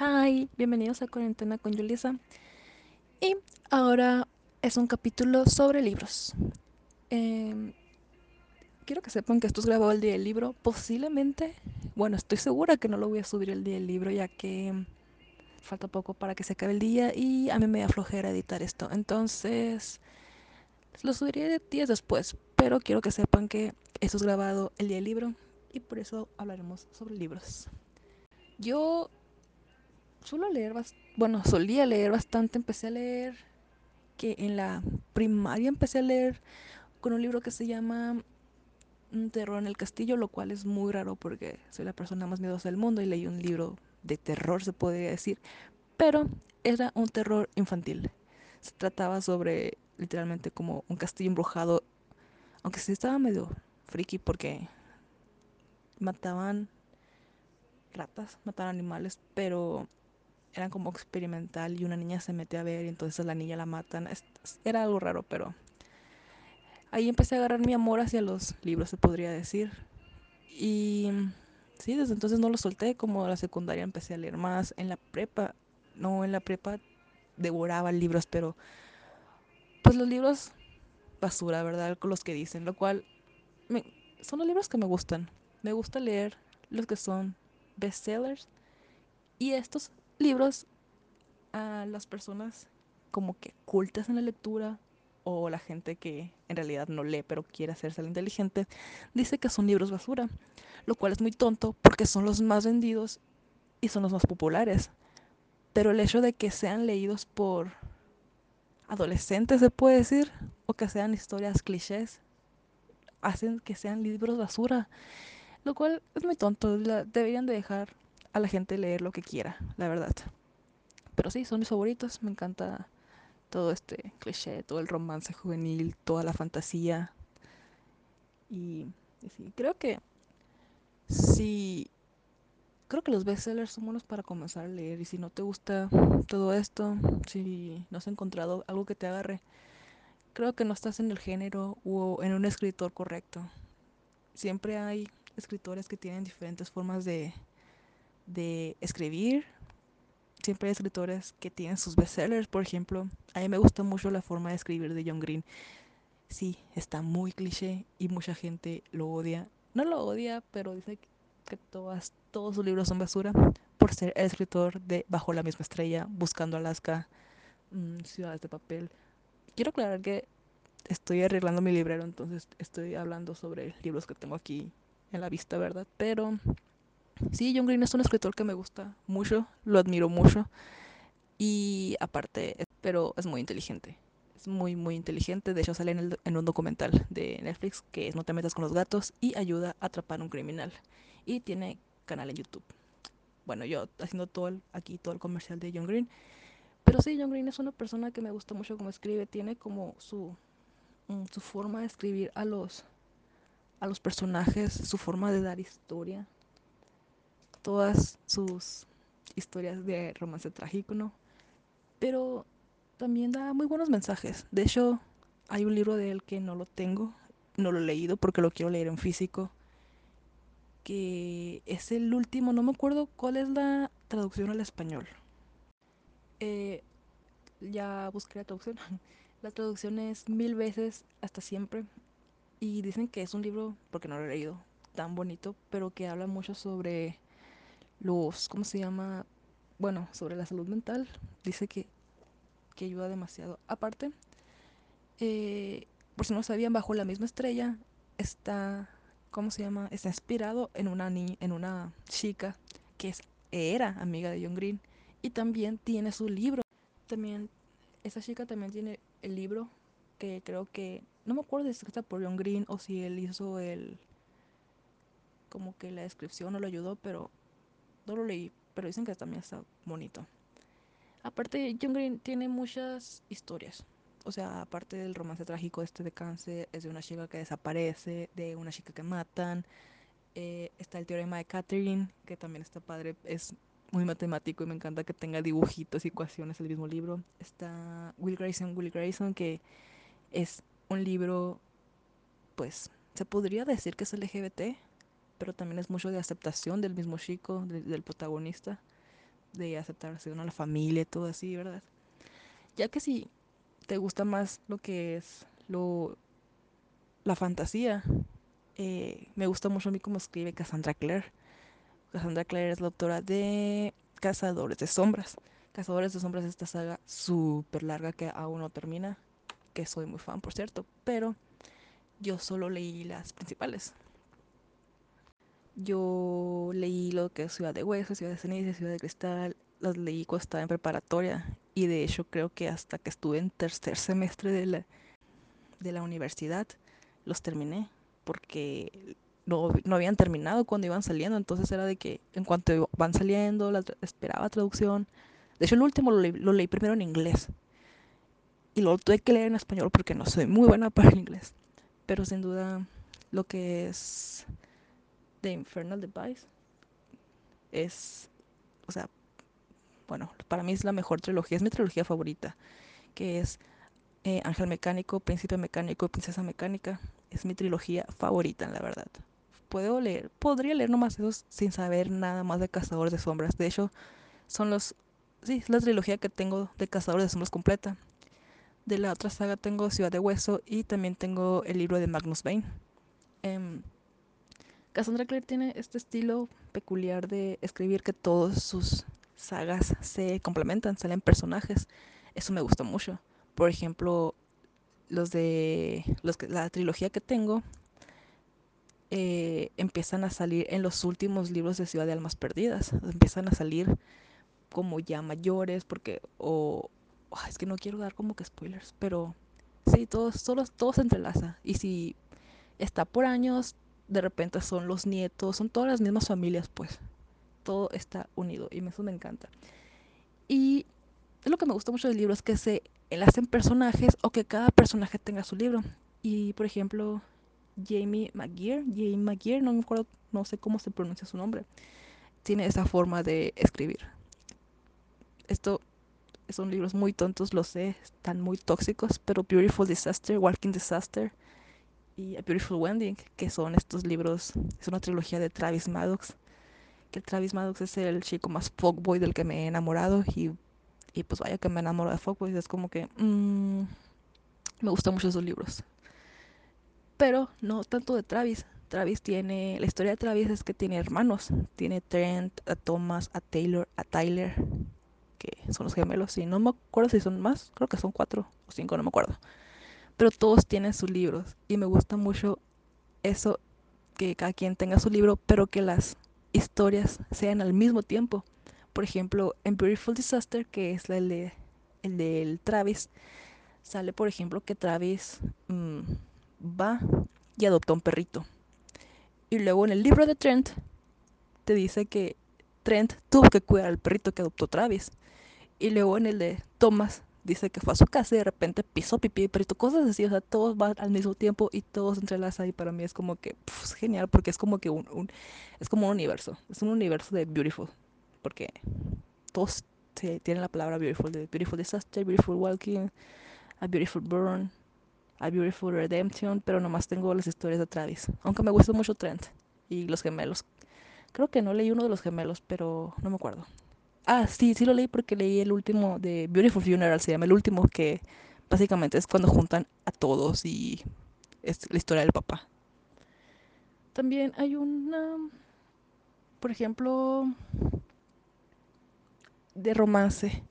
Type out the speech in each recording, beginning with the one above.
Hi, bienvenidos a Cuarentena con Julissa. Y ahora es un capítulo sobre libros. Eh, quiero que sepan que esto es grabado el día del libro. Posiblemente, bueno, estoy segura que no lo voy a subir el día del libro ya que falta poco para que se acabe el día y a mí me da flojera editar esto. Entonces, lo subiré días después. Pero quiero que sepan que esto es grabado el día del libro y por eso hablaremos sobre libros. Yo suelo leer, bueno, solía leer bastante, empecé a leer que en la primaria empecé a leer con un libro que se llama Un terror en el castillo, lo cual es muy raro porque soy la persona más miedosa del mundo y leí un libro de terror, se podría decir, pero era un terror infantil. Se trataba sobre literalmente como un castillo embrujado, aunque sí estaba medio friki porque mataban ratas, mataban animales, pero eran como experimental y una niña se mete a ver y entonces la niña la matan. Era algo raro, pero ahí empecé a agarrar mi amor hacia los libros, se podría decir. Y sí, desde entonces no lo solté, como la secundaria empecé a leer más. En la prepa, no, en la prepa devoraba libros, pero pues los libros basura, ¿verdad? Con los que dicen, lo cual son los libros que me gustan. Me gusta leer los que son bestsellers y estos libros a las personas como que cultas en la lectura o la gente que en realidad no lee pero quiere hacerse la inteligente, dice que son libros basura, lo cual es muy tonto porque son los más vendidos y son los más populares. Pero el hecho de que sean leídos por adolescentes, se puede decir, o que sean historias clichés, hacen que sean libros basura, lo cual es muy tonto. La, deberían de dejar a la gente leer lo que quiera, la verdad. Pero sí, son mis favoritos. Me encanta todo este cliché, todo el romance juvenil, toda la fantasía. Y, sí, creo que sí. Creo que los bestsellers son buenos para comenzar a leer. Y si no te gusta todo esto, si no has encontrado algo que te agarre, creo que no estás en el género o en un escritor correcto. Siempre hay escritores que tienen diferentes formas de, de escribir siempre hay escritores que tienen sus bestsellers, por ejemplo. A mí me gusta mucho la forma de escribir de John Green. Sí, está muy cliché y mucha gente lo odia. No lo odia, pero dice que todas, todos sus libros son basura por ser el escritor de Bajo la misma estrella, Buscando Alaska, mmm, Ciudades de papel. Quiero aclarar que estoy arreglando mi librero, entonces estoy hablando sobre libros que tengo aquí en la vista, ¿verdad? Pero sí, John Green es un escritor que me gusta mucho, lo admiro mucho. Y aparte, pero es muy inteligente. Es muy, muy inteligente. De hecho, sale en, el, un documental de Netflix que es No te metas con los gatos y ayuda a atrapar a un criminal. Y tiene canal en YouTube. Bueno, yo haciendo todo el, aquí todo el comercial de John Green. Pero sí, John Green es una persona que me gusta mucho como escribe. Tiene como su, um, su forma de escribir a los, a los personajes, su forma de dar historia. Todas sus historias de romance trágico, ¿no? pero también da muy buenos mensajes. De hecho, hay un libro de él que no lo tengo, no lo he leído porque lo quiero leer en físico, que es el último, no me acuerdo cuál es la traducción al español. Eh, ya busqué la traducción. La traducción es mil veces hasta siempre. Y dicen que es un libro, porque no lo he leído, tan bonito, pero que habla mucho sobre los, ¿cómo se llama? Bueno, sobre la salud mental. Dice que que ayuda demasiado. Aparte, eh, por si no sabían, bajo la misma estrella está, ¿cómo se llama? Está inspirado en una niña, en una chica que era amiga de John Green y también tiene su libro. También, esa chica también tiene el libro que creo que, no me acuerdo si está por John Green o si él hizo el, como que la descripción no lo ayudó, pero no lo leí, pero dicen que también está bonito. Aparte, John Green tiene muchas historias. O sea, aparte del romance trágico este de cáncer, es de una chica que desaparece, de una chica que matan. Eh, está el teorema de Catherine, que también está padre, es muy matemático y me encanta que tenga dibujitos y ecuaciones el mismo libro. Está Will Grayson, Will Grayson, que es un libro, pues, se podría decir que es LGBT, pero también es mucho de aceptación del mismo chico, de, del protagonista de aceptación a la familia y todo así, ¿verdad? Ya que si te gusta más lo que es lo la fantasía, eh, me gusta mucho a mí como escribe Cassandra Clare. Cassandra Clare es la autora de Cazadores de Sombras. Cazadores de Sombras es esta saga súper larga que aún no termina, que soy muy fan, por cierto, pero yo solo leí las principales. Yo leí lo que es Ciudad de Hueso, Ciudad de Ceniza, Ciudad de Cristal, las leí cuando estaba en preparatoria y de hecho creo que hasta que estuve en tercer semestre de la, de la universidad los terminé porque no, no, habían terminado cuando iban saliendo, entonces era de que en cuanto van saliendo, la, esperaba traducción. De hecho, el último lo, lo, leí primero en inglés y lo tuve que leer en español porque no soy muy buena para el inglés. Pero sin duda, lo que es The Infernal Device es, o sea, bueno, para mí es la mejor trilogía, es mi trilogía favorita, que es eh, Ángel Mecánico, Príncipe Mecánico, Princesa Mecánica. Es mi trilogía favorita, la verdad. Puedo leer, podría leer nomás esos sin saber nada más de Cazadores de Sombras. De hecho, son los, sí, es la trilogía que tengo de Cazadores de Sombras completa. De la otra saga tengo Ciudad de Hueso y también tengo el libro de Magnus Bane. Eh, Cassandra Clare tiene este estilo peculiar de escribir que todas sus sagas se complementan, salen personajes. Eso me gusta mucho. Por ejemplo, los de la trilogía que tengo eh, empiezan a salir en los últimos libros de Ciudad de Almas Perdidas. Empiezan a salir como ya mayores, porque o es que no quiero dar como que spoilers, pero sí, todos, todos, todo se entrelaza. Y si está por años, de repente son los nietos, son todas las mismas familias, pues. Todo está unido y eso me encanta. Y lo que me gusta mucho del libro es que se enlacen personajes o que cada personaje tenga su libro. Y por ejemplo, Jamie McGear, Jamie McGear, no me acuerdo, no sé cómo se pronuncia su nombre, tiene esa forma de escribir. Esto son libros muy tontos, lo sé, están muy tóxicos, pero Beautiful Disaster, Walking Disaster y A Beautiful Wending, que son estos libros, es una trilogía de Travis Maddox, que Travis Maddox es el chico más fuckboy del que me he enamorado y, y pues vaya que me enamoro de fuckboys, es como que mmm, me gustan mucho esos libros. Pero no tanto de Travis. Travis tiene, la historia de Travis es que tiene hermanos, tiene Trent, a Thomas, a Taylor, a Tyler, que son los gemelos, y no me acuerdo si son más, creo que son cuatro o cinco, no me acuerdo pero todos tienen sus libros y me gusta mucho eso que cada quien tenga su libro, pero que las historias sean al mismo tiempo. Por ejemplo, en Beautiful Disaster, que es el de el del Travis, sale por ejemplo que Travis mmm, va y adopta un perrito. Y luego en el libro de Trent te dice que Trent tuvo que cuidar al perrito que adoptó Travis. Y luego en el de Thomas dice que fue a su casa y de repente pisó pipí, perrito, cosas así, o sea, todos van al mismo tiempo y todos entrelazan y para mí es como que es genial porque es como que un, un, es como un universo, es un universo de beautiful, porque todos sí, tienen la palabra beautiful, de beautiful disaster, beautiful walking, a beautiful burn, a beautiful redemption, pero nomás tengo las historias de Travis, aunque me gusta mucho Trent y los gemelos. Creo que no leí uno de los gemelos, pero no me acuerdo. Ah, sí, sí lo leí porque leí el último de Beautiful Funeral, se llama el último, que básicamente es cuando juntan a todos y es la historia del papá. También hay una, por ejemplo, de romance.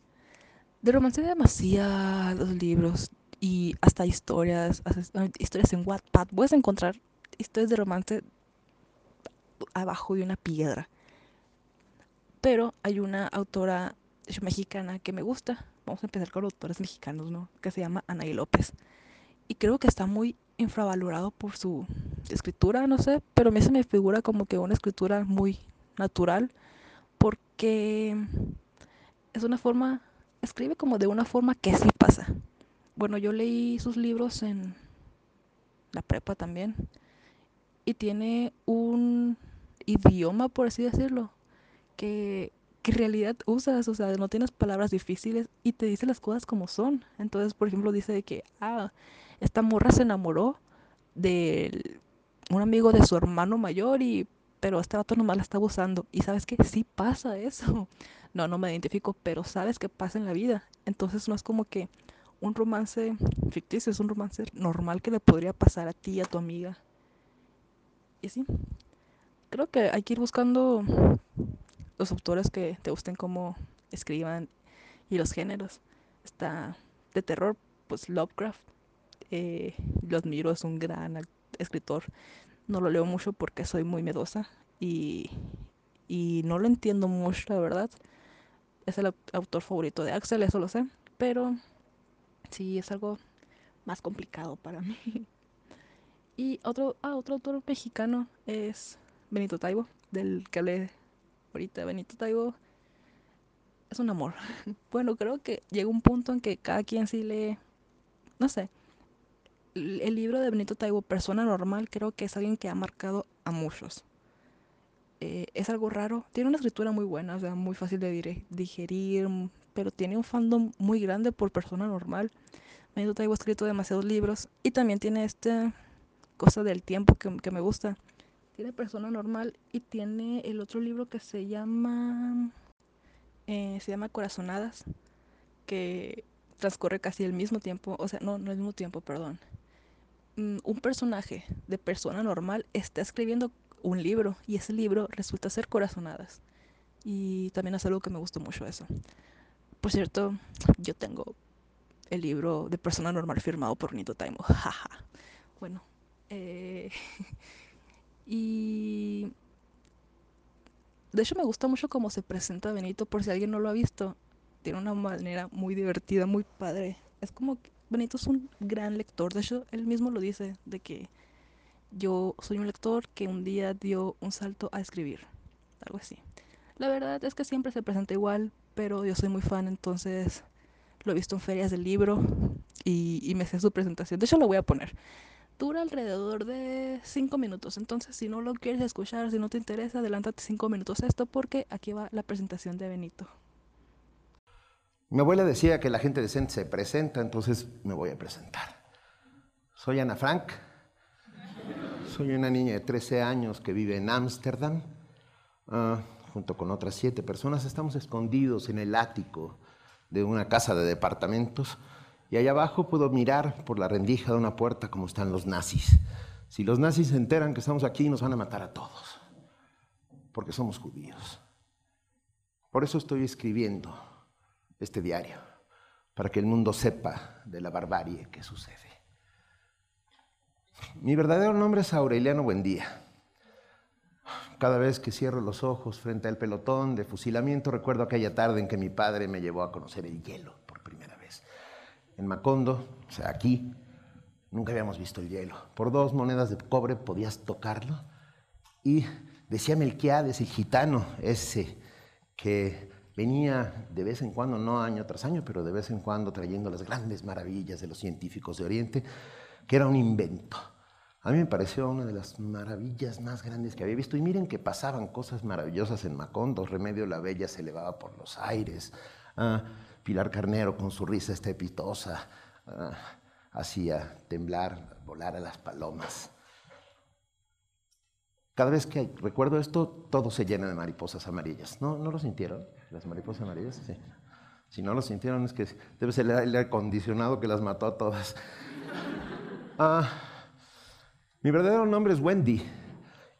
De romance hay demasiados libros y hasta historias, historias en Wattpad. Puedes encontrar historias de romance abajo de una piedra pero hay una autora mexicana que me gusta. Vamos a empezar con autores mexicanos, ¿no? Que se llama Anaí López. Y creo que está muy infravalorado por su escritura, no sé, pero a mí se me figura como que una escritura muy natural porque es una forma, escribe como de una forma que sí pasa. Bueno, yo leí sus libros en la prepa también y tiene un idioma, por así decirlo, que, en realidad usas, o sea, no tienes palabras difíciles y te dice las cosas como son. Entonces, por ejemplo, dice de que, ah, esta morra se enamoró de un amigo de su hermano mayor y pero este vato nomás la está abusando. Y sabes que sí pasa eso. no, no me identifico, pero sabes que pasa en la vida. Entonces no es como que un romance ficticio, es un romance normal que le podría pasar a ti, a tu amiga. Y sí, creo que hay que ir buscando los autores que te gusten cómo escriban y los géneros. Está de terror, pues Lovecraft. Eh, lo admiro, es un gran escritor. No lo leo mucho porque soy muy miedosa y, y no lo entiendo mucho, la verdad. Es el autor favorito de Axel, eso lo sé, pero sí es algo más complicado para mí. Y otro, ah, otro autor mexicano es Benito Taibo, del que hablé ahorita. Benito Taibo es un amor. Bueno, creo que llega un punto en que cada quien sí lee, no sé, el libro de Benito Taibo, Persona Normal, creo que es alguien que ha marcado a muchos. Eh, es algo raro, tiene una escritura muy buena, o sea, muy fácil de digerir, pero tiene un fandom muy grande por Persona Normal. Benito Taibo ha escrito demasiados libros y también tiene esta cosa del tiempo que, que me gusta. Tiene Persona Normal y tiene el otro libro que se llama eh, se llama Corazonadas, que transcurre casi el mismo tiempo, o sea, no, no el mismo tiempo, perdón. Mm, un personaje de persona normal está escribiendo un libro y ese libro resulta ser Corazonadas. Y también es algo que me gustó mucho eso. Por cierto, yo tengo el libro de persona normal firmado por Nito Taimo. Jaja. bueno. Eh, y de hecho, me gusta mucho cómo se presenta Benito, por si alguien no lo ha visto. Tiene una manera muy divertida, muy padre. Es como que Benito es un gran lector. De hecho, él mismo lo dice, de que yo soy un lector que un día dio un salto a escribir. Algo así. La verdad es que siempre se presenta igual, pero yo soy muy fan, entonces lo he visto en ferias del libro y, y me sé su presentación. De hecho, lo voy a poner dura alrededor de 5 minutos. Entonces, si no lo quieres escuchar, si no te interesa, adelántate 5 minutos esto porque aquí va la presentación de Benito. Mi abuela decía que la gente decente se presenta, entonces me voy a presentar. Soy Ana Frank. Soy una niña de 13 años que vive en Ámsterdam. Ah, junto con otras siete personas estamos escondidos en el ático de una casa de departamentos y allá abajo puedo mirar por la rendija de una puerta como están los nazis. Si los nazis se enteran que estamos aquí, nos van a matar a todos, porque somos judíos. Por eso estoy escribiendo este diario, para que el mundo sepa de la barbarie que sucede. Mi verdadero nombre es Aureliano Buendía. Cada vez que cierro los ojos frente al pelotón de fusilamiento, recuerdo aquella tarde en que mi padre me llevó a conocer el hielo en Macondo, o sea, aquí, nunca habíamos visto el hielo. Por dos monedas de cobre podías tocarlo. Y decía Melquiades, el gitano ese, que venía de vez en cuando, no año tras año, pero de vez en cuando trayendo las grandes maravillas de los científicos de Oriente, que era un invento. A mí me pareció una de las maravillas más grandes que había visto. Y miren que pasaban cosas maravillosas en Macondo. Remedio la Bella se elevaba por los aires. Ah, Pilar Carnero con su risa estrepitosa ah, hacía temblar, volar a las palomas. Cada vez que recuerdo esto, todo se llena de mariposas amarillas. ¿No, ¿No lo sintieron? ¿Las mariposas amarillas? Sí. Si no lo sintieron es que debe ser el acondicionado que las mató a todas. Ah, mi verdadero nombre es Wendy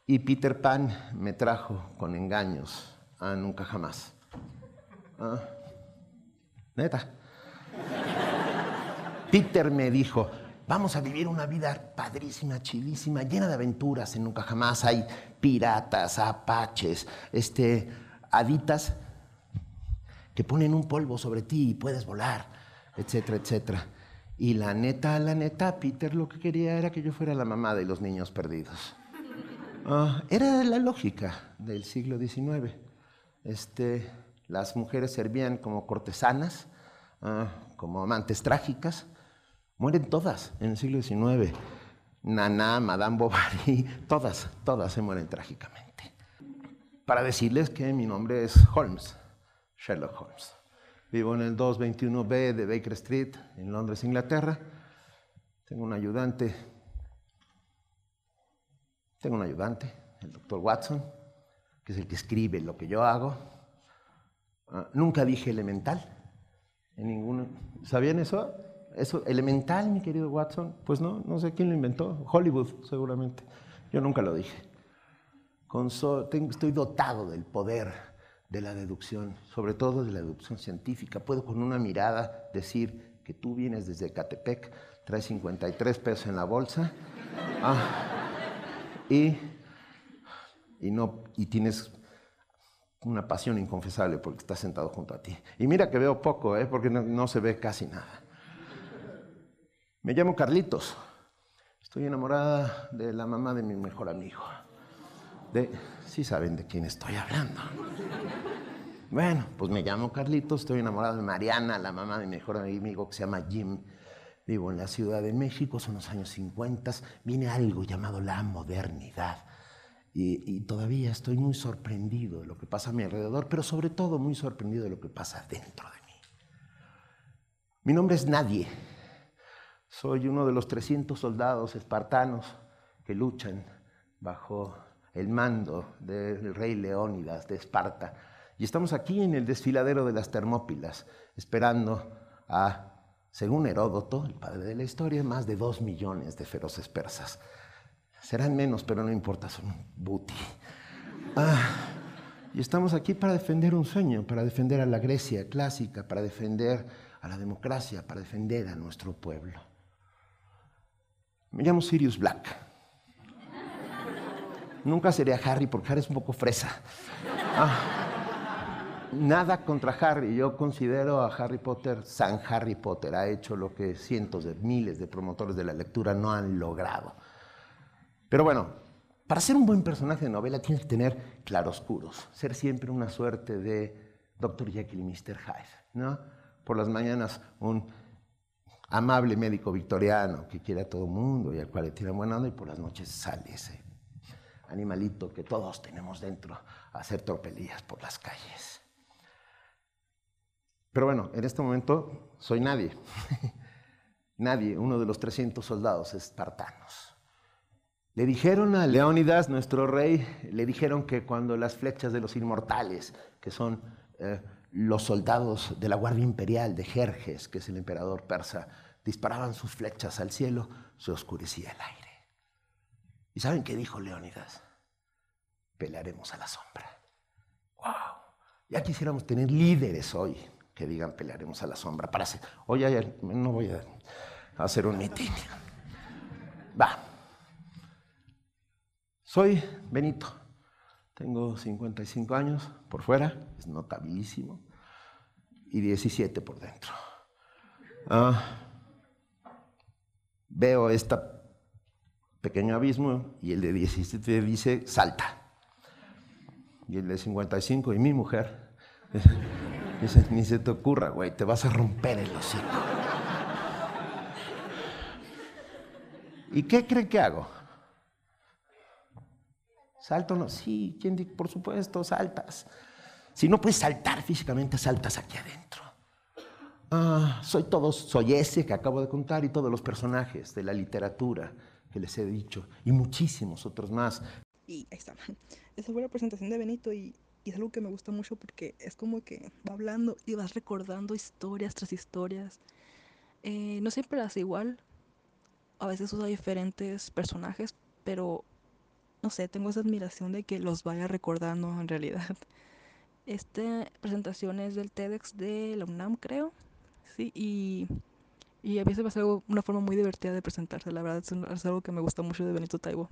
y Peter Pan me trajo con engaños a nunca jamás. Ah, Neta. Peter me dijo, vamos a vivir una vida padrísima, chilísima, llena de aventuras. En nunca jamás hay piratas, apaches, este, haditas que ponen un polvo sobre ti y puedes volar, etcétera, etcétera. Y la neta, la neta, Peter lo que quería era que yo fuera la mamá de los niños perdidos. Ah, era la lógica del siglo XIX. Este, las mujeres servían como cortesanas, ah, como amantes trágicas. Mueren todas en el siglo XIX. Nana, Madame Bovary, todas, todas se mueren trágicamente. Para decirles que mi nombre es Holmes, Sherlock Holmes. Vivo en el 221B de Baker Street, en Londres, Inglaterra. Tengo un ayudante. Tengo un ayudante, el doctor Watson, que es el que escribe lo que yo hago Ah, nunca dije elemental. En ninguno. ¿Sabían eso? Eso, elemental, mi querido Watson. Pues no, no sé quién lo inventó. Hollywood, seguramente. Yo nunca lo dije. estoy dotado del poder de la deducción, sobre todo de la deducción científica. Puedo con una mirada decir que tú vienes desde Catepec, traes 53 pesos en la bolsa ah, y, no, y tienes una pasión inconfesable porque estás sentado junto a ti. Y mira que veo poco, ¿eh? porque no, se ve casi nada. Me llamo Carlitos. Estoy enamorada de la mamá de mi mejor amigo. De, sí saben de quién estoy hablando. Bueno, pues me llamo Carlitos, estoy enamorado de Mariana, la mamá de mi mejor amigo que se llama Jim. Vivo en la Ciudad de México, son los años 50, viene algo llamado la modernidad y, todavía estoy muy sorprendido de lo que pasa a mi alrededor, pero sobre todo muy sorprendido de lo que pasa dentro de mí. Mi nombre es Nadie. Soy uno de los 300 soldados espartanos que luchan bajo el mando del rey Leónidas de Esparta. Y estamos aquí en el desfiladero de las Termópilas, esperando a, según Heródoto, el padre de la historia, más de dos millones de feroces persas. Serán menos, pero no importa, son un booty. Ah, y estamos aquí para defender un sueño, para defender a la Grecia clásica, para defender a la democracia, para defender a nuestro pueblo. Me llamo Sirius Black. Nunca seré Harry porque Harry es un poco fresa. Ah, nada contra Harry. Yo considero a Harry Potter San Harry Potter. Ha hecho lo que cientos de miles de promotores de la lectura no han logrado. Pero bueno, para ser un buen personaje de novela tienes que tener claroscuros, ser siempre una suerte de Dr. Jekyll y Mr. Hyde, ¿no? Por las mañanas un amable médico victoriano que quiere a todo mundo y al cual le tiene buena y por las noches sale ese animalito que todos tenemos dentro a hacer tropelías por las calles. Pero bueno, en este momento soy nadie. nadie, uno de los 300 soldados espartanos. Le dijeron a Leónidas, nuestro rey, le dijeron que cuando las flechas de los inmortales, que son eh, los soldados de la Guardia Imperial de Jerjes, que es el emperador persa, disparaban sus flechas al cielo, se oscurecía el aire. ¿Y saben qué dijo Leónidas? Pelearemos a la sombra. ¡Wow! Ya quisiéramos tener líderes hoy que digan pelearemos a la sombra. Para hacer, oye, no voy a hacer un mitin. Va. Soy Benito, tengo 55 años por fuera, es notabilísimo, y 17 por dentro. Ah, veo este pequeño abismo y el de 17 dice salta. Y el de 55 y mi mujer dice, ni se te ocurra, güey, te vas a romper el hocico. ¿Y qué cree que hago? ¿Salto no? Sí, ¿quién por supuesto, saltas. Si no puedes saltar físicamente, saltas aquí adentro. Ah, soy todos, soy ese que acabo de contar y todos los personajes de la literatura que les he dicho y muchísimos otros más. Y ahí está. Esa fue la presentación de Benito y, es algo que me gusta mucho porque es como que va hablando y vas recordando historias tras historias. Eh, no siempre las igual, a veces usa diferentes personajes, pero no sé, tengo esa admiración de que los vaya recordando en realidad. Esta presentación es del TEDx de la UNAM, creo. Sí, y, y a veces va a ser una forma muy divertida de presentarse. La verdad es, algo que me gusta mucho de Benito Taibo.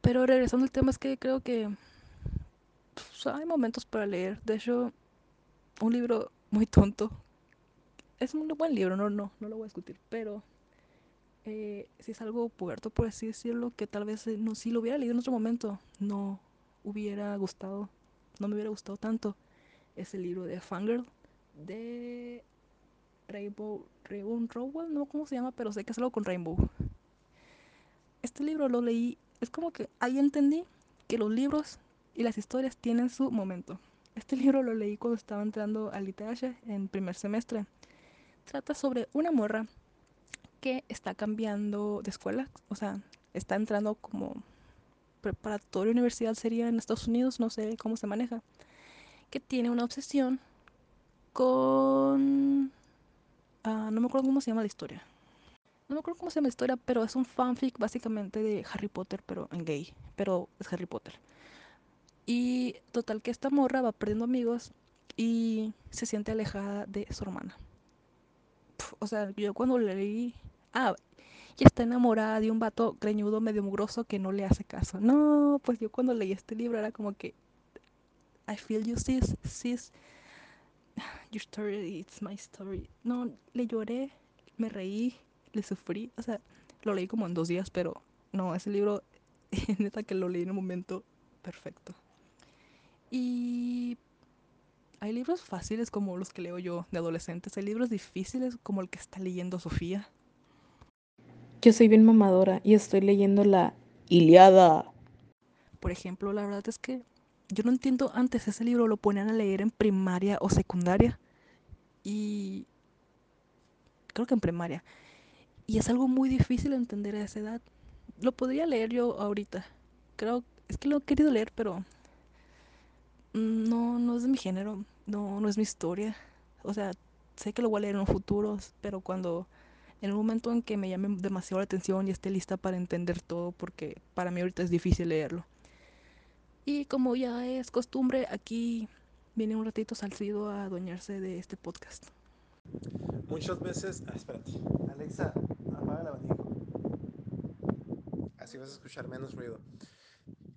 Pero regresando al tema, es que creo que pues, hay momentos para leer. De hecho, un libro muy tonto. Es un buen libro, no, no, no lo voy a discutir, pero eh, si es algo puerto, por así decirlo, que tal vez eh, no, si lo hubiera leído en otro momento, no hubiera gustado, no me hubiera gustado tanto. Es el libro de Fangirl de Rainbow, Rainbow Rowell, no cómo se llama, pero sé que es algo con Rainbow. Este libro lo leí, es como que ahí entendí que los libros y las historias tienen su momento. Este libro lo leí cuando estaba entrando al literature en primer semestre. Trata sobre una morra que está cambiando de escuela, o sea, está entrando como preparatoria universidad sería en Estados Unidos, no sé cómo se maneja. que tiene una obsesión con... Uh, no me acuerdo cómo se llama la historia. No me acuerdo cómo se llama la historia, pero es un fanfic básicamente de Harry Potter, pero en gay. Pero es Harry Potter. Y total que esta morra va perdiendo amigos y se siente alejada de su hermana. O sea, yo cuando leí... Ah, y está enamorada de un vato greñudo medio mugroso que no le hace caso. No, pues yo cuando leí este libro era como que... I feel you, sis, sis. Your story, it's my story. No, le lloré, me reí, le sufrí. O sea, lo leí como en dos días, pero no, ese libro, neta que lo leí en un momento perfecto. Y hay libros fáciles como los que leo yo de adolescentes. Hay libros difíciles como el que está leyendo Sofía. Yo soy bien mamadora y estoy leyendo la Iliada. Por ejemplo, la verdad es que yo no entiendo antes ese libro lo ponían a leer en primaria o secundaria. Y creo que en primaria. Y es algo muy difícil de entender a esa edad. Lo podría leer yo ahorita. Creo, es que lo he querido leer, pero no, no es de mi género, no, no es mi historia. O sea, sé que lo voy a leer en un futuro, pero cuando, en el momento en que me llame demasiado la atención y esté lista para entender todo, porque para mí ahorita es difícil leerlo. Y como ya es costumbre, aquí viene un ratito Salcido a adueñarse de este podcast. Muchas veces, ah, espérate, Alexa, apaga el abanico. Así vas a escuchar menos ruido.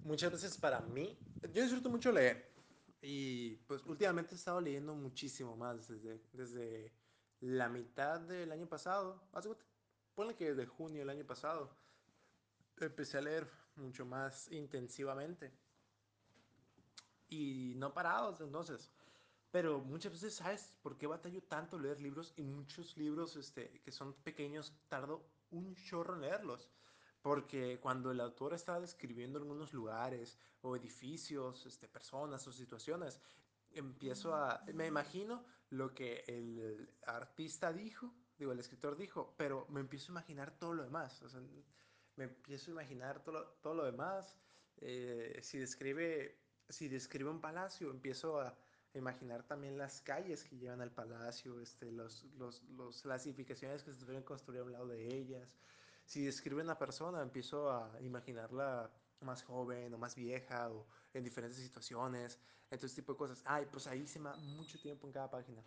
Muchas veces para mí, yo disfruto mucho leer y pues últimamente he estado leyendo muchísimo más desde, desde la mitad del año pasado, ponle que desde junio del año pasado, empecé a leer mucho más intensivamente y no parados entonces. Pero muchas veces, ¿sabes por qué batallo tanto leer libros? Y muchos libros este, que son pequeños, tardo un chorro en leerlos. Porque cuando el autor está describiendo algunos lugares o edificios, este, personas o situaciones, empiezo a... Me imagino lo que el artista dijo, digo, el escritor dijo, pero me empiezo a imaginar todo lo demás. O sea, me empiezo a imaginar todo, todo lo demás. Eh, si describe si describe un palacio, empiezo a imaginar también las calles que llevan al palacio, este, los, los, los, las edificaciones que se deben construir a un lado de ellas. Si describe una persona, empiezo a imaginarla más joven o más vieja o en diferentes situaciones, entonces tipo de cosas. Ay, pues ahí se me da mucho tiempo en cada página.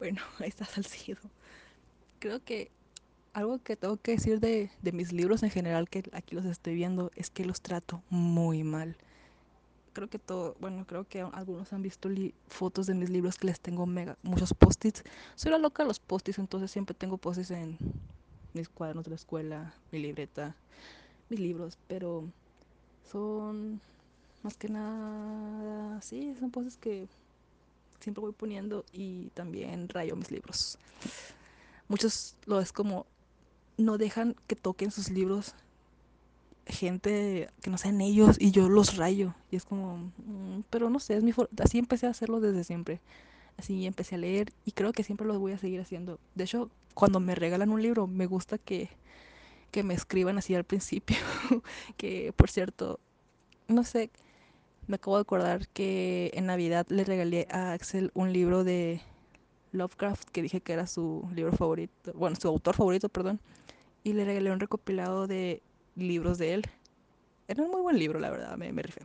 Bueno, ahí está Salcido. Creo que algo que tengo que decir de, de mis libros en general, que aquí los estoy viendo, es que los trato muy mal creo que todo, bueno, creo que algunos han visto fotos de mis libros que les tengo mega, muchos post-its. Soy la loca de los post-its, entonces siempre tengo post-its en mis cuadernos de la escuela, mi libreta, mis libros, pero son más que nada, sí, son post-its que siempre voy poniendo y también rayo mis libros. Muchos lo es como no dejan que toquen sus libros gente que no sean ellos y yo los rayo. Y es como, mm, pero no sé, es mi así empecé a hacerlo desde siempre. Así empecé a leer y creo que siempre lo voy a seguir haciendo. De hecho, cuando me regalan un libro, me gusta que, que me escriban así al principio. que, por cierto, no sé, me acabo de acordar que en Navidad le regalé a Axel un libro de Lovecraft que dije que era su libro favorito, bueno, su autor favorito, perdón. Y le regalé un recopilado de libros de él. Era un muy buen libro, la verdad, me, me rifé.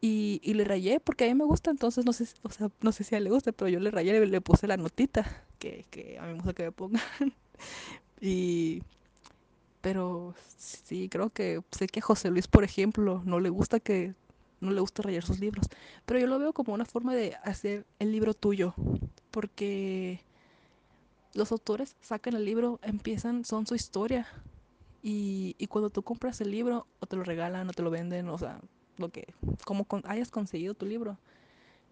Y, y, le rayé porque a mí me gusta, entonces no sé, o sea, no sé si a él le gusta, pero yo le rayé, le, le puse la notita que, que, a mí me gusta que me pongan. y, pero sí, creo que sé que a José Luis, por ejemplo, no le gusta que, no le gusta rayar sus libros, pero yo lo veo como una forma de hacer el libro tuyo, porque los autores sacan el libro, empiezan, son su historia, y, y, cuando tú compras el libro, o te lo regalan, o te lo venden, o sea, lo que, como con, hayas conseguido tu libro,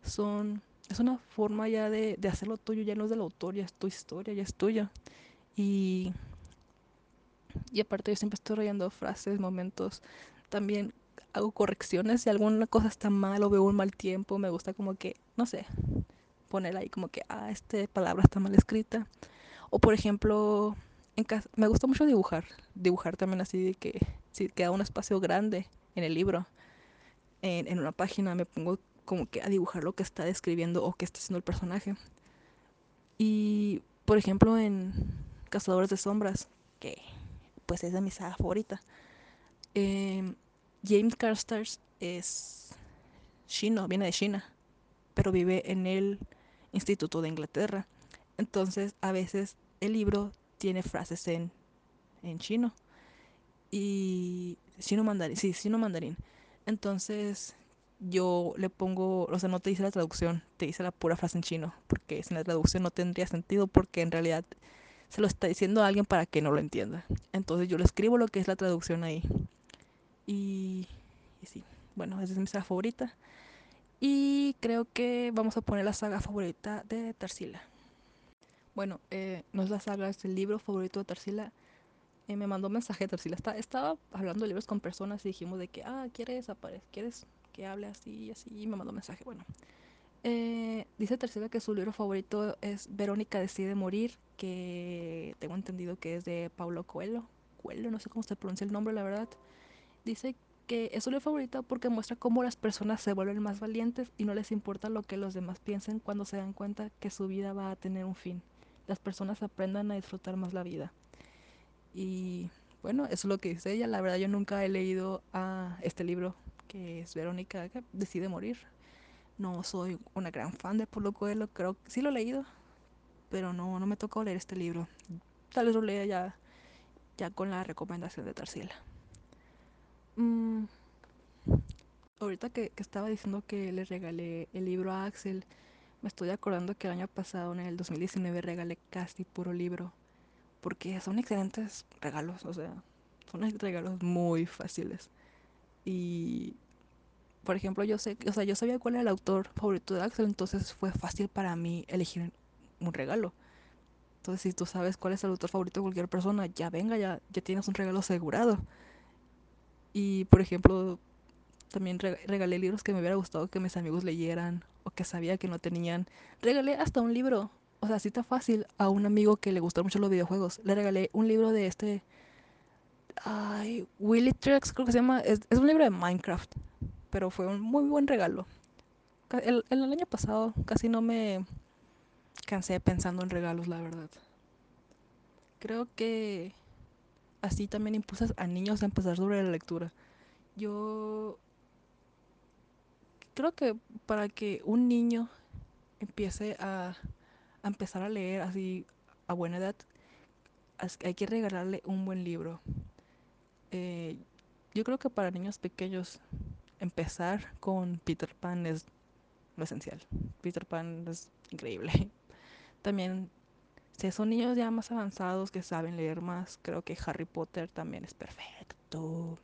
son, es una forma ya de, de hacerlo tuyo, ya no es del autor, ya es tu historia, ya es tuya. Y, y aparte yo siempre estoy rayando frases, momentos, también hago correcciones, si alguna cosa está mal o veo un mal tiempo, me gusta como que, no sé, poner ahí como que, ah, esta palabra está mal escrita. O por ejemplo, en casa, me gusta mucho dibujar, dibujar también así de que si queda un espacio grande en el libro, en, en una página me pongo como que a dibujar lo que está describiendo o que está haciendo el personaje. Y, por ejemplo, en Cazadores de Sombras, que pues es de mi saga favorita, eh, James Carstairs es chino, viene de China, pero vive en el Instituto de Inglaterra. Entonces, a veces el libro tiene frases en, en chino. Y chino mandarín, sí, chino mandarín. Entonces, yo le pongo, o sea, no te dice la traducción, te dice la pura frase en chino, porque sin la traducción no tendría sentido, porque en realidad se lo está diciendo a alguien para que no lo entienda. Entonces yo le escribo lo que es la traducción ahí. Y, y sí, bueno, esa es mi saga favorita. Y creo que vamos a poner la saga favorita de Tarsila. Bueno, eh, no es la saga, es el libro favorito de Tarsila. Eh, me mandó un mensaje Tarsila. Está, estaba hablando de libros con personas y dijimos de que, ah, ¿quieres, ¿quieres que hable así y así? Y me mandó un mensaje. Bueno, eh, dice Tarsila que su libro favorito es Verónica decide morir, que tengo entendido que es de Paulo Coelho. Coelho, no sé cómo se pronuncia el nombre, la verdad. Dice que es su libro favorito porque muestra cómo las personas se vuelven más valientes y no les importa lo que los demás piensen cuando se dan cuenta que su vida va a tener un fin. Las personas aprendan a disfrutar más la vida. Y bueno, eso es lo que dice ella. La verdad yo nunca he leído a este libro que es Verónica que decide morir. No soy una gran fan de Paulo Coelho, creo que sí lo he leído, pero no, no me tocó leer este libro. Tal vez lo lea ya, ya con la recomendación de Tarsila. Mm, ahorita que, que, estaba diciendo que le regalé el libro a Axel, me estoy acordando que el año pasado, en el 2019, regalé casi puro libro. Porque son excelentes regalos, o sea, son regalos muy fáciles. Y, por ejemplo, yo sé, o sea, yo sabía cuál era el autor favorito de Axel, entonces fue fácil para mí elegir un regalo. Entonces, si tú sabes cuál es el autor favorito de cualquier persona, ya venga, ya, ya tienes un regalo asegurado. Y, por ejemplo, también regalé libros que me hubiera gustado que mis amigos leyeran o que sabía que no tenían. Regalé hasta un libro, o sea, así está fácil, a un amigo que le gustan mucho los videojuegos. Le regalé un libro de este... Ay, Willy Trex, creo que se llama. Es, un libro de Minecraft, pero fue un muy buen regalo. El, el año pasado casi no me cansé pensando en regalos, la verdad. Creo que así también impulsas a niños a empezar sobre la lectura. Yo creo que para que un niño empiece a, a empezar a leer así a buena edad, hay que regalarle un buen libro. Eh, yo creo que para niños pequeños empezar con Peter Pan es lo esencial. Peter Pan es increíble. También, si son niños ya más avanzados que saben leer más, creo que Harry Potter también es perfecto.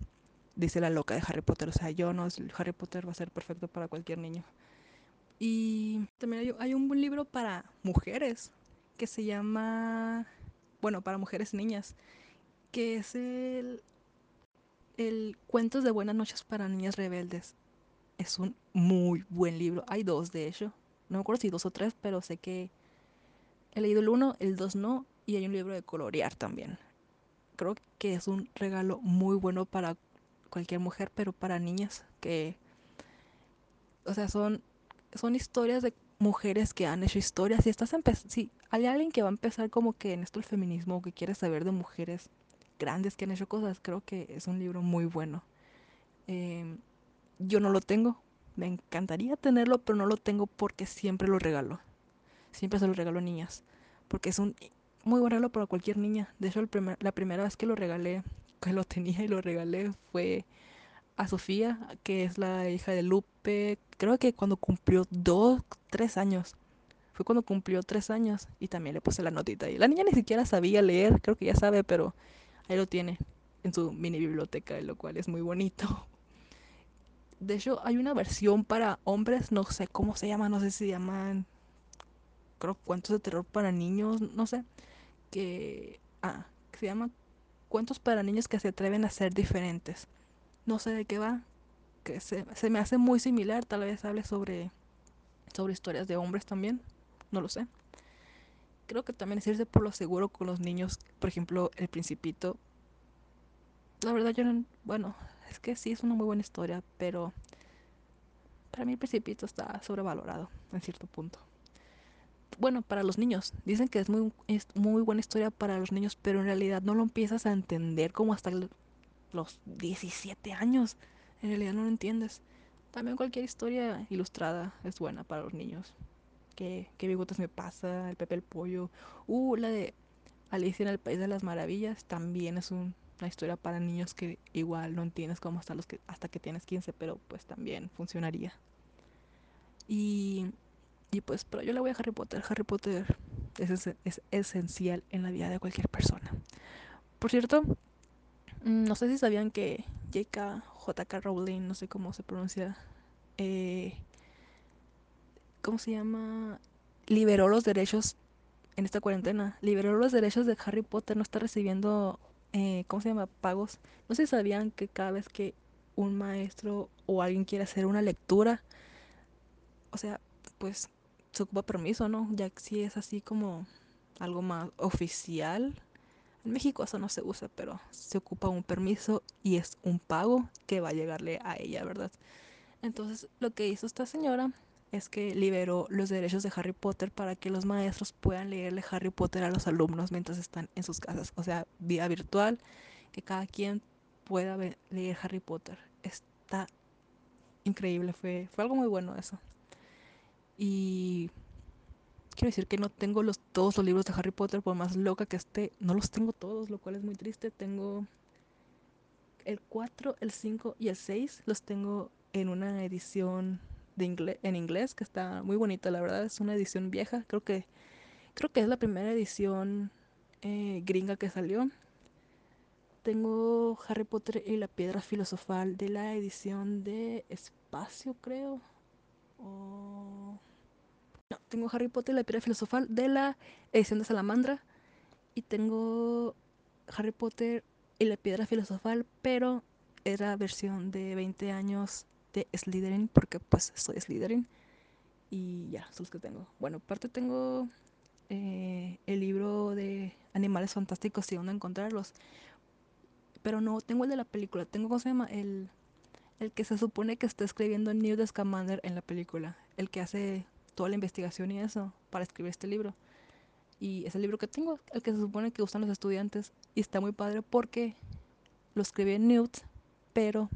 Dice la loca de Harry Potter, o sea, yo no, Harry Potter va a ser perfecto para cualquier niño. Y también hay, un libro para mujeres que se llama, bueno, para mujeres niñas, que es el, el Cuentos de Buenas Noches para Niñas Rebeldes. Es un muy buen libro. Hay dos, de hecho. No me acuerdo si dos o tres, pero sé que he leído el uno, el dos no, y hay un libro de colorear también. Creo que es un regalo muy bueno para cualquier mujer, pero para niñas que, o sea, son, son historias de mujeres que han hecho historias. Si estás si hay alguien que va a empezar como que en esto el feminismo o que quiere saber de mujeres grandes que han hecho cosas, creo que es un libro muy bueno. Eh, yo no lo tengo, me encantaría tenerlo, pero no lo tengo porque siempre lo regalo. Siempre se lo regalo a niñas, porque es un muy buen regalo para cualquier niña. De hecho, la primera vez que lo regalé, que lo tenía y lo regalé, fue a Sofía, que es la hija de Lupe. Creo que cuando cumplió dos, tres años. Fue cuando cumplió tres años y también le puse la notita ahí. La niña ni siquiera sabía leer, creo que ya sabe, pero ahí lo tiene en su mini biblioteca, lo cual es muy bonito. De hecho, hay una versión para hombres, no sé cómo se llama, no sé si se llaman, creo, cuentos de terror para niños, no sé, que, ah, se llama cuentos para niños que se atreven a ser diferentes. No sé de qué va, que se, se me hace muy similar, tal vez hable sobre, sobre historias de hombres también, no lo sé. Creo que también es irse por lo seguro con los niños, por ejemplo, El Principito. La verdad yo no, bueno, es que sí es una muy buena historia, pero para mí el Principito está sobrevalorado en cierto punto. Bueno, para los niños. Dicen que es muy, es muy buena historia para los niños, pero en realidad no lo empiezas a entender como hasta los 17 años. En realidad no lo entiendes. También cualquier historia ilustrada es buena para los niños. ¿Qué, qué bigotes me pasa? El Pepe el Pollo. Uh, la de Alicia en el País de las Maravillas también es un, una historia para niños que igual no entiendes como hasta, los que, hasta que tienes 15, pero pues también funcionaría. Y, y pues, pero yo le voy a Harry Potter. Harry Potter es, es, es esencial en la vida de cualquier persona. Por cierto, mm, no sé si sabían que J.K. J.K. Rowling, no sé cómo se pronuncia, eh, ¿cómo se llama? Liberó los derechos en esta cuarentena. Liberó los derechos de Harry Potter, no está recibiendo, eh, ¿cómo se llama? Pagos. No si sabían que cada vez que un maestro o alguien quiere hacer una lectura, o sea, pues se ocupa permiso, ¿no? Ya si es así como algo más oficial. En México eso no se usa, pero se ocupa un permiso y es un pago que va a llegarle a ella, ¿verdad? Entonces lo que hizo esta señora es que liberó los derechos de Harry Potter para que los maestros puedan leerle Harry Potter a los alumnos mientras están en sus casas. O sea, vía virtual, que cada quien pueda leer Harry Potter. Está increíble, fue, fue algo muy bueno eso. Y quiero decir que no tengo los, todos los libros de Harry Potter, por más loca que esté, no los tengo todos, lo cual es muy triste. Tengo el 4, el 5 y el 6, los tengo en una edición de en inglés que está muy bonita, la verdad. Es una edición vieja, creo que, creo que es la primera edición eh, gringa que salió. Tengo Harry Potter y la piedra filosofal de la edición de espacio, creo. O... No, tengo Harry Potter y la piedra filosofal de la edición de Salamandra. Y tengo Harry Potter y la piedra filosofal, pero era versión de 20 años de Slytherin, porque pues soy Slytherin. Y ya, son los que tengo. Bueno, aparte tengo eh, el libro de Animales Fantásticos y dónde encontrarlos. Pero no tengo el de la película, tengo, ¿cómo se llama? El, el que se supone que está escribiendo Newt Scamander en la película. El que hace toda la investigación y eso para escribir este libro. Y es el libro que tengo, el que se supone que usan los estudiantes. Y está muy padre porque lo escribe Newt, pero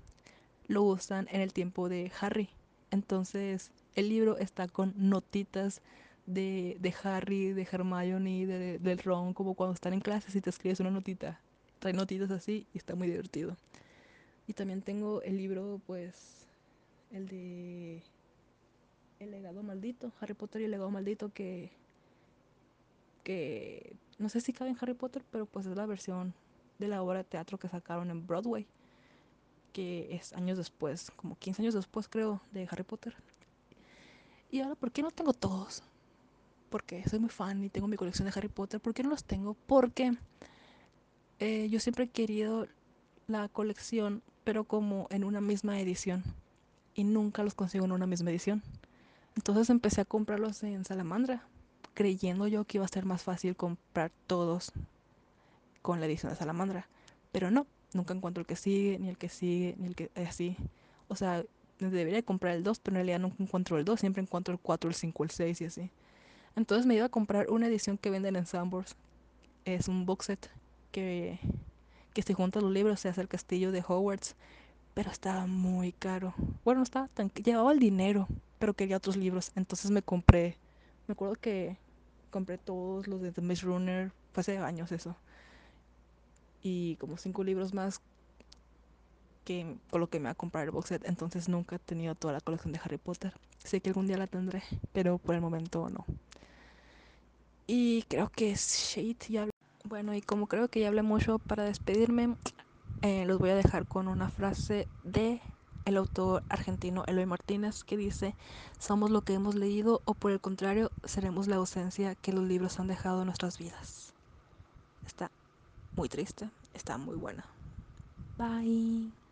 lo usan en el tiempo de Harry. Entonces el libro está con notitas de, de Harry, de Hermione, de, del Ron, como cuando están en clases y te escribes una notita. Trae notitas así y está muy divertido. Y también tengo el libro, pues, el de El legado maldito, Harry Potter y el legado maldito, que, que no sé si cabe en Harry Potter, pero pues es la versión de la obra de teatro que sacaron en Broadway que es años después, como 15 años después creo, de Harry Potter. Y ahora, ¿por qué no tengo todos? Porque soy muy fan y tengo mi colección de Harry Potter. ¿Por qué no los tengo? Porque eh, yo siempre he querido la colección, pero como en una misma edición. Y nunca los consigo en una misma edición. Entonces empecé a comprarlos en Salamandra, creyendo yo que iba a ser más fácil comprar todos con la edición de Salamandra. Pero no, nunca encuentro el que sigue, ni el que sigue, ni el que así. O sea, debería comprar el 2, pero en realidad nunca encuentro el 2, siempre encuentro el 4, el 5, el 6 y así. Entonces me iba a comprar una edición que venden en Sambors. Es un box set que, que se junta los libros, se hace el castillo de Hogwarts, pero estaba muy caro. Bueno, no estaba tan... Llevaba el dinero, pero quería otros libros. Entonces me compré... Me acuerdo que compré todos los de The Maze Runner, fue hace años eso y como cinco libros más que con lo que me va a comprar el box set. Entonces nunca he tenido toda la colección de Harry Potter. Sé que algún día la tendré, pero por el momento no. Y creo que es ya. Bueno, y como creo que ya hablé mucho para despedirme, eh, los voy a dejar con una frase de el autor argentino Eloy Martínez que dice, somos lo que hemos leído o por el contrario, seremos la ausencia que los libros han dejado en nuestras vidas. Está muy triste, está muy buena. Bye.